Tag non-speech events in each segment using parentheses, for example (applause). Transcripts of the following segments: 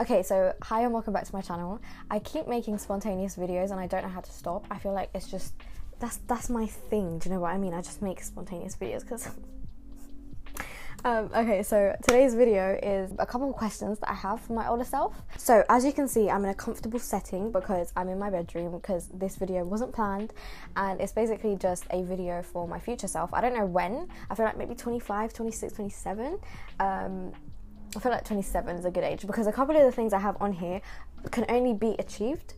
Okay, so hi and welcome back to my channel. I keep making spontaneous videos and I don't know how to stop. I feel like it's just that's that's my thing. Do you know what I mean? I just make spontaneous videos because. (laughs) um, okay, so today's video is a couple of questions that I have for my older self. So as you can see, I'm in a comfortable setting because I'm in my bedroom because this video wasn't planned, and it's basically just a video for my future self. I don't know when. I feel like maybe 25, 26, 27. Um, I feel like 27 is a good age because a couple of the things I have on here can only be achieved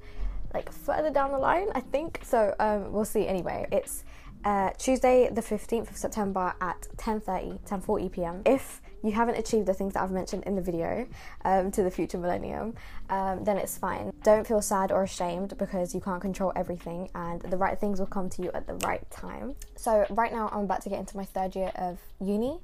like further down the line, I think. So um, we'll see. Anyway, it's uh, Tuesday, the 15th of September at 10:30, 10:40 p.m. If you haven't achieved the things that I've mentioned in the video um, to the future millennium, um, then it's fine. Don't feel sad or ashamed because you can't control everything, and the right things will come to you at the right time. So right now, I'm about to get into my third year of uni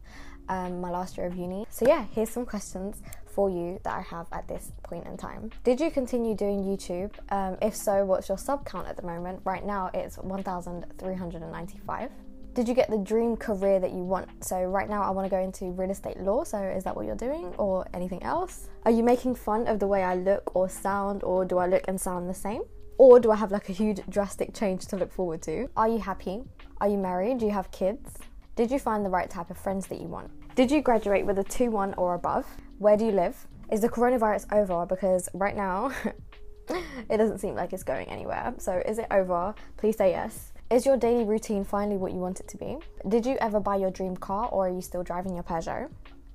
um, my last year of uni. So, yeah, here's some questions for you that I have at this point in time. Did you continue doing YouTube? Um, if so, what's your sub count at the moment? Right now, it's 1,395. Did you get the dream career that you want? So, right now, I want to go into real estate law. So, is that what you're doing or anything else? Are you making fun of the way I look or sound, or do I look and sound the same? Or do I have like a huge drastic change to look forward to? Are you happy? Are you married? Do you have kids? Did you find the right type of friends that you want? Did you graduate with a 2 1 or above? Where do you live? Is the coronavirus over? Because right now, (laughs) it doesn't seem like it's going anywhere. So, is it over? Please say yes. Is your daily routine finally what you want it to be? Did you ever buy your dream car or are you still driving your Peugeot?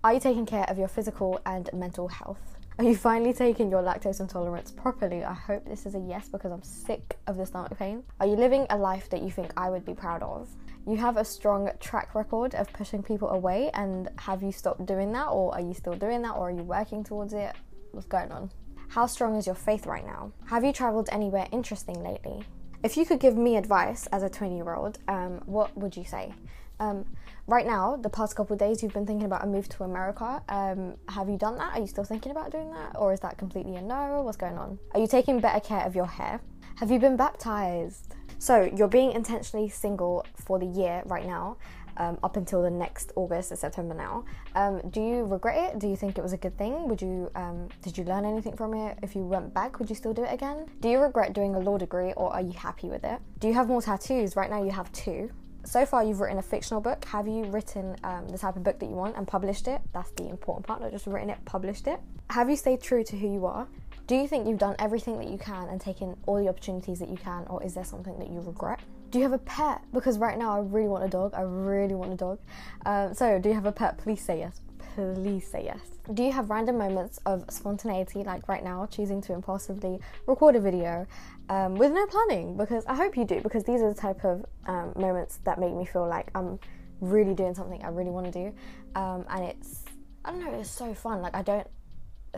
Are you taking care of your physical and mental health? Are you finally taking your lactose intolerance properly? I hope this is a yes because I'm sick of the stomach pain. Are you living a life that you think I would be proud of? You have a strong track record of pushing people away and have you stopped doing that or are you still doing that or are you working towards it? What's going on? How strong is your faith right now? Have you traveled anywhere interesting lately? If you could give me advice as a 20 year old um, what would you say? Um, right now the past couple days you've been thinking about a move to america. Um, have you done that? Are you still thinking about doing that? Or is that completely a no? What's going on? Are you taking better care of your hair? Have you been baptized so you're being intentionally single for the year right now, um, up until the next August or September now. Um, do you regret it? Do you think it was a good thing? Would you um, did you learn anything from it? If you went back, would you still do it again? Do you regret doing a law degree or are you happy with it? Do you have more tattoos? Right now you have two. So far, you've written a fictional book. Have you written um, the type of book that you want and published it? That's the important part, not just written it, published it. Have you stayed true to who you are? Do you think you've done everything that you can and taken all the opportunities that you can, or is there something that you regret? Do you have a pet? Because right now I really want a dog. I really want a dog. Um, so, do you have a pet? Please say yes. Please say yes. Do you have random moments of spontaneity, like right now, choosing to impulsively record a video um, with no planning? Because I hope you do, because these are the type of um, moments that make me feel like I'm really doing something I really want to do. Um, and it's, I don't know, it's so fun. Like, I don't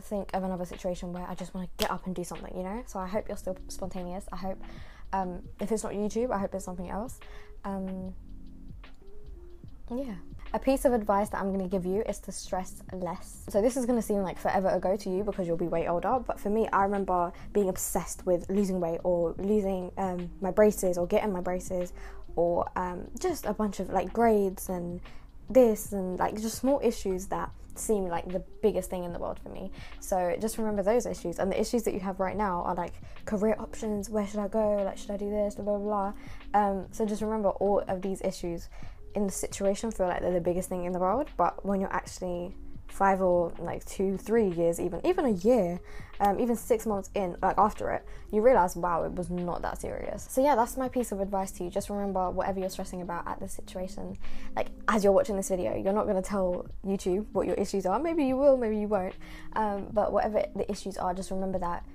think of another situation where I just want to get up and do something, you know? So I hope you're still spontaneous. I hope um, if it's not YouTube, I hope it's something else. Um, yeah. A piece of advice that I'm going to give you is to stress less. So, this is going to seem like forever ago to you because you'll be way older, but for me, I remember being obsessed with losing weight or losing um, my braces or getting my braces or um, just a bunch of like grades and this and like just small issues that seem like the biggest thing in the world for me. So just remember those issues. And the issues that you have right now are like career options, where should I go? Like, should I do this? Blah, blah, blah. Um, so just remember all of these issues in the situation feel like they're the biggest thing in the world. But when you're actually five or like two, three years, even even a year, um, even six months in, like after it, you realize, wow, it was not that serious. So yeah, that's my piece of advice to you. Just remember, whatever you're stressing about at this situation, like as you're watching this video, you're not gonna tell YouTube what your issues are. Maybe you will, maybe you won't. Um, but whatever the issues are, just remember that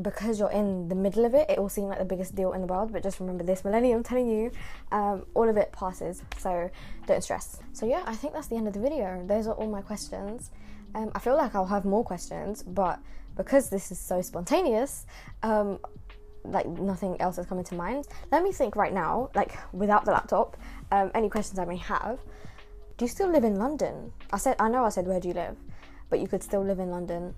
because you're in the middle of it, it will seem like the biggest deal in the world. But just remember this millennium, I'm telling you, um, all of it passes. So don't stress. So yeah, I think that's the end of the video. Those are all my questions. Um, I feel like I'll have more questions, but because this is so spontaneous, um, like nothing else has come into mind. Let me think right now, like without the laptop, um, any questions I may have. Do you still live in London? I said I know I said where do you live, but you could still live in London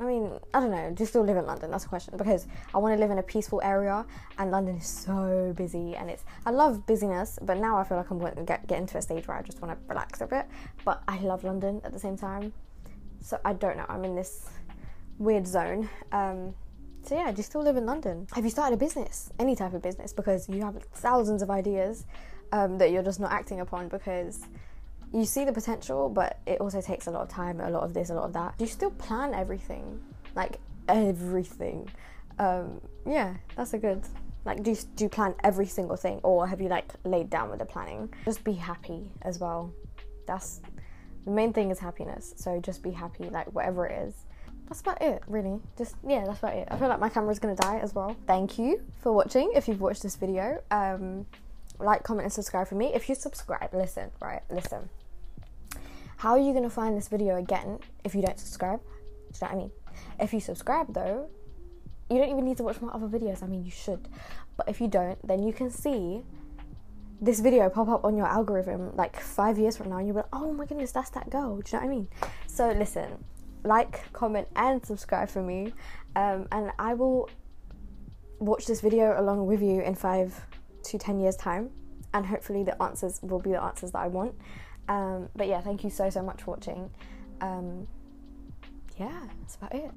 I mean, I don't know. Do you still live in London? That's a question because I want to live in a peaceful area, and London is so busy. And it's I love busyness, but now I feel like I'm going to get get into a stage where I just want to relax a bit. But I love London at the same time, so I don't know. I'm in this weird zone. Um, so yeah, do you still live in London? Have you started a business, any type of business? Because you have thousands of ideas um, that you're just not acting upon because you see the potential, but it also takes a lot of time, a lot of this, a lot of that. Do you still plan everything, like everything? Um, yeah, that's a good. Like, do you, do you plan every single thing, or have you like laid down with the planning? Just be happy as well. That's the main thing is happiness. So just be happy, like whatever it is that's about it, really. Just yeah, that's about it. I feel like my camera's gonna die as well. Thank you for watching. If you've watched this video, um, like, comment, and subscribe for me. If you subscribe, listen, right, listen. How are you gonna find this video again if you don't subscribe? Do you know what I mean? If you subscribe though, you don't even need to watch my other videos. I mean, you should, but if you don't, then you can see this video pop up on your algorithm like five years from now, and you'll be like, oh my goodness, that's that girl. Do you know what I mean? So listen, like, comment, and subscribe for me. Um, and I will watch this video along with you in five to ten years' time. And hopefully, the answers will be the answers that I want. Um, but yeah, thank you so, so much for watching. Um, yeah, that's about it.